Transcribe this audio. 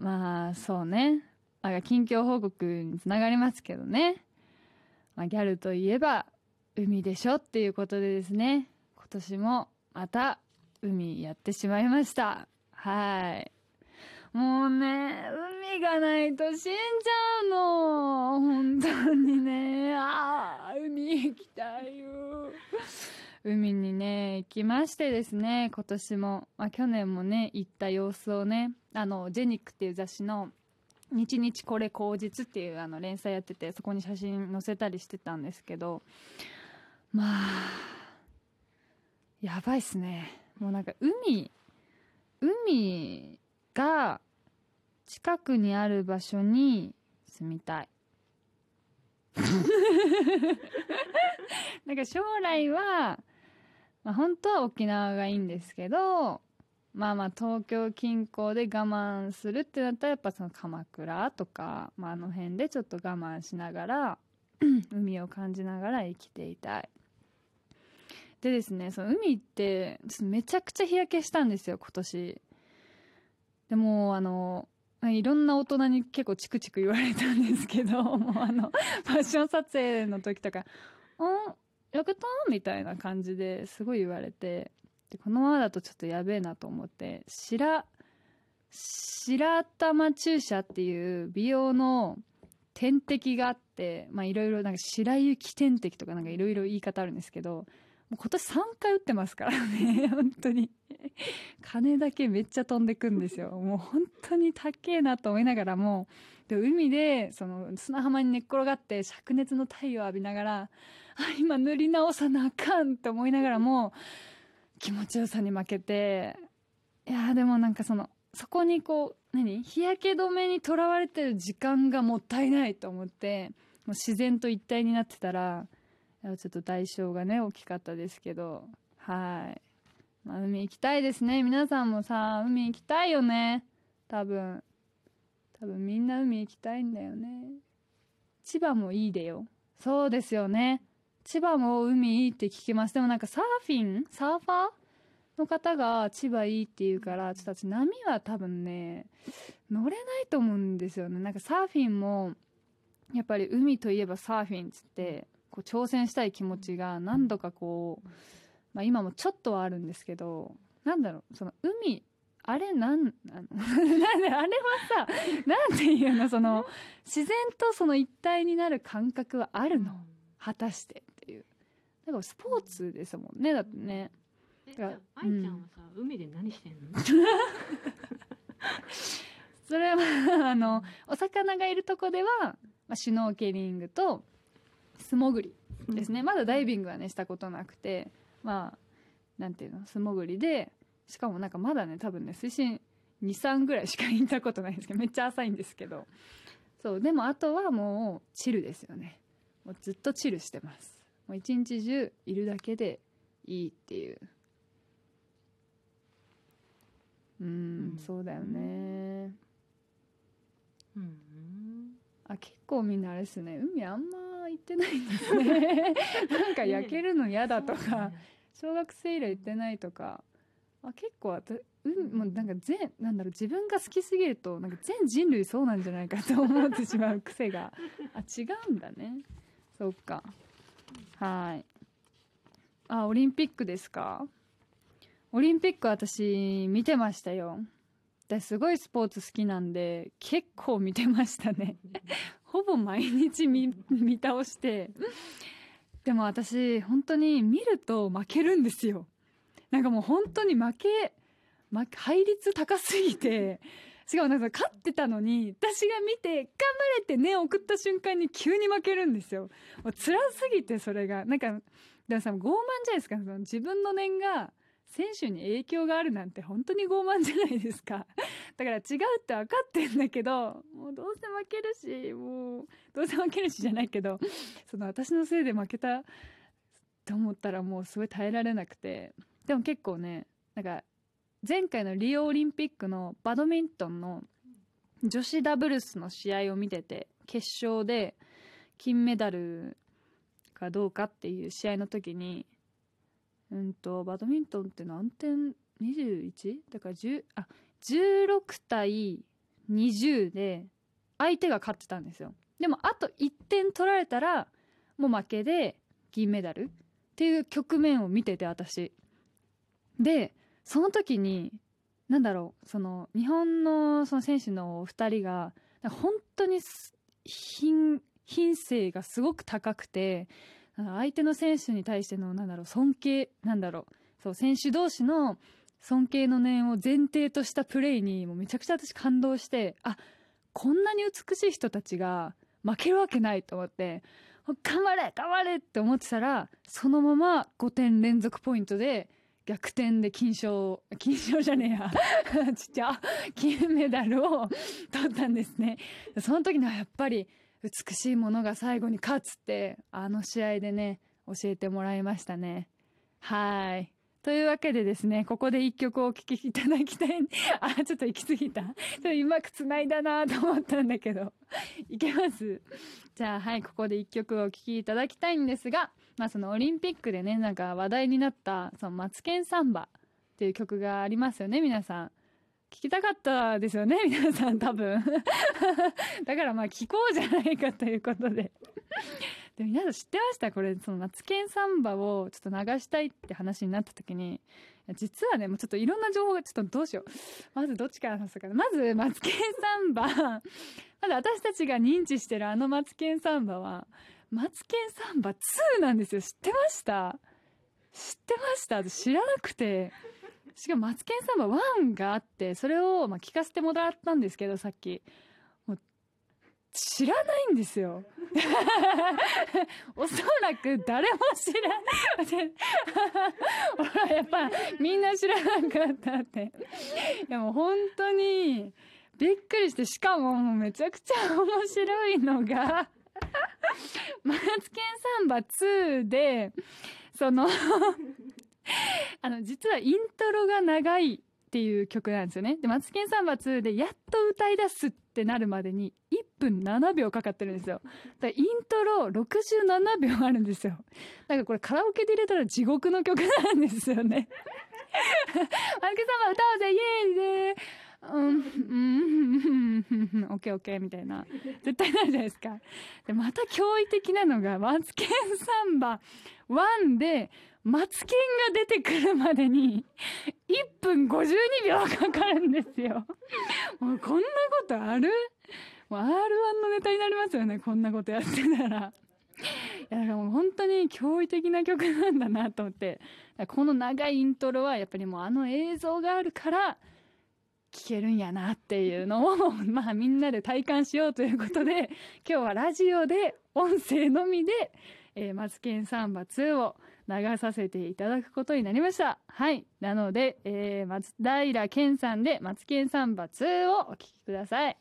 まあそうね。なんか近況報告につながりますけどね、まあ、ギャルといえば海でしょっていうことでですね。今年もまた海やってしまいました。はい。もうね海がないと死んじゃうの。本当にね。ああ海行きたいよ。海にね行きましてですね今年も、まあ、去年もね行った様子をねあのジェニックっていう雑誌の「日々これ口実」っていうあの連載やっててそこに写真載せたりしてたんですけどまあやばいっすね。もうなんか海海が近くにある場所に住みたい。なんか将来はまあ、本当は沖縄がいいんですけどまあまあ東京近郊で我慢するってなったらやっぱその鎌倉とか、まあ、あの辺でちょっと我慢しながら 海を感じながら生きていたい。でですねその海ってめちゃくちゃ日焼けしたんですよ今年。でもあのいろんな大人に結構チクチク言われたんですけど もうあのファッション撮影の時とか「ん焼けたみたいな感じですごい言われてでこのままだとちょっとやべえなと思って白白玉注射っていう美容の点滴があってまあいろいろなんか白雪点滴とかなんかいろいろ言い方あるんですけどもう今年3回打ってますからね。本当に。金だけめっちゃ飛んでくんですよ。もう本当に高えなと思いながらも。で海でその砂浜に寝っ転がって灼熱の太陽を浴びながらあ今塗り直さなあかんって思いながらも気持ちよさに負けて。いやでもなんかそのそこにこう何？日焼け止めにとらわれてる時間がもったいないと思ってもう自然と一体になってたらちょっと代償がね大きかったですけど。はい、まあ、海行きたいですね。皆さんもさ海行きたいよね。多分。多分みんな海行きたいんだよね。千葉もいいでよ。そうですよね。千葉も海いいって聞きます。でもなんかサーフィン？サーファーの方が千葉いいって言うからちょっと私波は多分ね乗れないと思うんですよね。なんかサーフィンもやっぱり海といえばサーフィンっつってこう挑戦したい気持ちが何度かこう、まあ、今もちょっとはあるんですけどなんだろうその海あれなんあのなんであれはさなんていうのその自然とその一体になる感覚はあるの？果たしてだからスポーツですもんねだってね。え愛ちゃんはさ、うん、海で何してんの？それはあのお魚がいるとこでは、まあ、シュノーケリングと素潜りですね、まだダイビングはねしたことなくてまあなんていうの素潜りでしかもなんかまだね多分ね水深23ぐらいしか行ったことないんですけどめっちゃ浅いんですけど。そうでもあとはもうチルですよね。もうずっとチルしてます。もう一日中いるだけでいいっていう。うん、うん、そうだよね。うんあ結構みんなあれですね。海あんま行ってないんですね。なんか焼けるの嫌だとか、小学生以来行ってないとか。あ結構あたうん。もうなんか全なんだろう自分が好きすぎるとなんか全人類そうなんじゃないかと思ってしまう癖が。あ違うんだね。そっか。はい。あオリンピックですか？オリンピック私見てましたよすごいスポーツ好きなんで結構見てましたね。ほぼ毎日見 見倒して。でも私本当に見ると負けるんですよ。なんかもう本当に負け倍率高すぎて。しかもなんか勝ってたのに私が見て頑張れって念を送った瞬間に急に負けるんですよ。もう辛すぎてそれが。なんかだからさ傲慢じゃないですか。その自分の念が選手に影響があるなんて本当に傲慢じゃないですか。だから違うって分かってんだけどもうどうせ負けるしもうどうせ負けるしじゃないけどその私のせいで負けたと思ったらもうすごい耐えられなくて。でも結構ねなんか前回のリオオリンピックのバドミントンの女子ダブルスの試合を見てて決勝で金メダルかどうかっていう試合の時にうんとバドミントンって何点 21? だから10あ16対20で相手が勝ってたんですよ。でもあと1点取られたらもう負けで銀メダル。っていう局面を見てて私。でその時になんだろうその日本のその選手のお二人が本当に品品性がすごく高くて相手の選手に対してのなんだろう尊敬なんだろう。そう選手同士の尊敬の念を前提としたプレーにもうめちゃくちゃ私感動してあこんなに美しい人たちが負けるわけないと思って頑張れ頑張れって思ってたらそのまま5点連続ポイントで逆転で金賞金賞じゃねえや。ちっちゃ金メダルを取ったんですね。その時にはやっぱり美しいものが最後に勝つってあの試合でね教えてもらいましたね。はい。というわけでですねここで一曲お聴きいただきたい。あちょっと行き過ぎた。ちょっとうまくつないだなと思ったんだけど。いけます？じゃあはいここで一曲お聴きいただきたいんですがまあそのオリンピックでねなんか話題になったそのマツケンサンバっていう曲がありますよね皆さん。聞きたかったですよね 皆さん多分。だからまあ聞こうじゃないかということで。で皆さん知ってました？これそのマツケンサンバをちょっと流したいって話になった時に。実はねもうちょっといろんな情報がちょっとどうしよう。まずどっちから話すかまずマツケンサンバ。まだ私たちが認知してるあのマツケンサンバはマツケンサンバ2なんですよ。知ってました？知ってました？知らなくて。しかもマツケンサンバ1があって、それをま聞かせてもらったんですけど、さっき。もう知らないんですよ。おそらく誰も知らない。ほら、やっぱみんな知らなかったって。いやもう本当にびっくりして、しかももうめちゃくちゃ面白いのが マツケンサンバ2で、その あの、実はイントロが長いっていう曲なんですよね。で、マツケンサンバ2でやっと歌い出すってなるまでに1分7秒かかってるんですよ。だイントロ67秒あるんですよ。なんかこれカラオケで入れたら地獄の曲なんですよね。マツケンサンバ歌おうぜイエーイでうん、うん、うん、オッケーオッケーみたいな、絶対なるじゃないですか。で、また驚異的なのが、マツケンサンバ1で、マツケンが出てくるまでに、1分52秒かかるんですよ。もうこんなことある？もう R1 のネタになりますよね、こんなことやってたら。いやだからもう本当に驚異的な曲なんだなと思ってこの長いイントロはやっぱりもうあの映像があるから聞けるんやなっていうのを、まあみんなで体感しようということで、今日はラジオで音声のみで、えー、マツケンサンバ2を流させていただくことになりました。はい。なので、えー、松平健さんでマツケンサンバ2をお聴きください。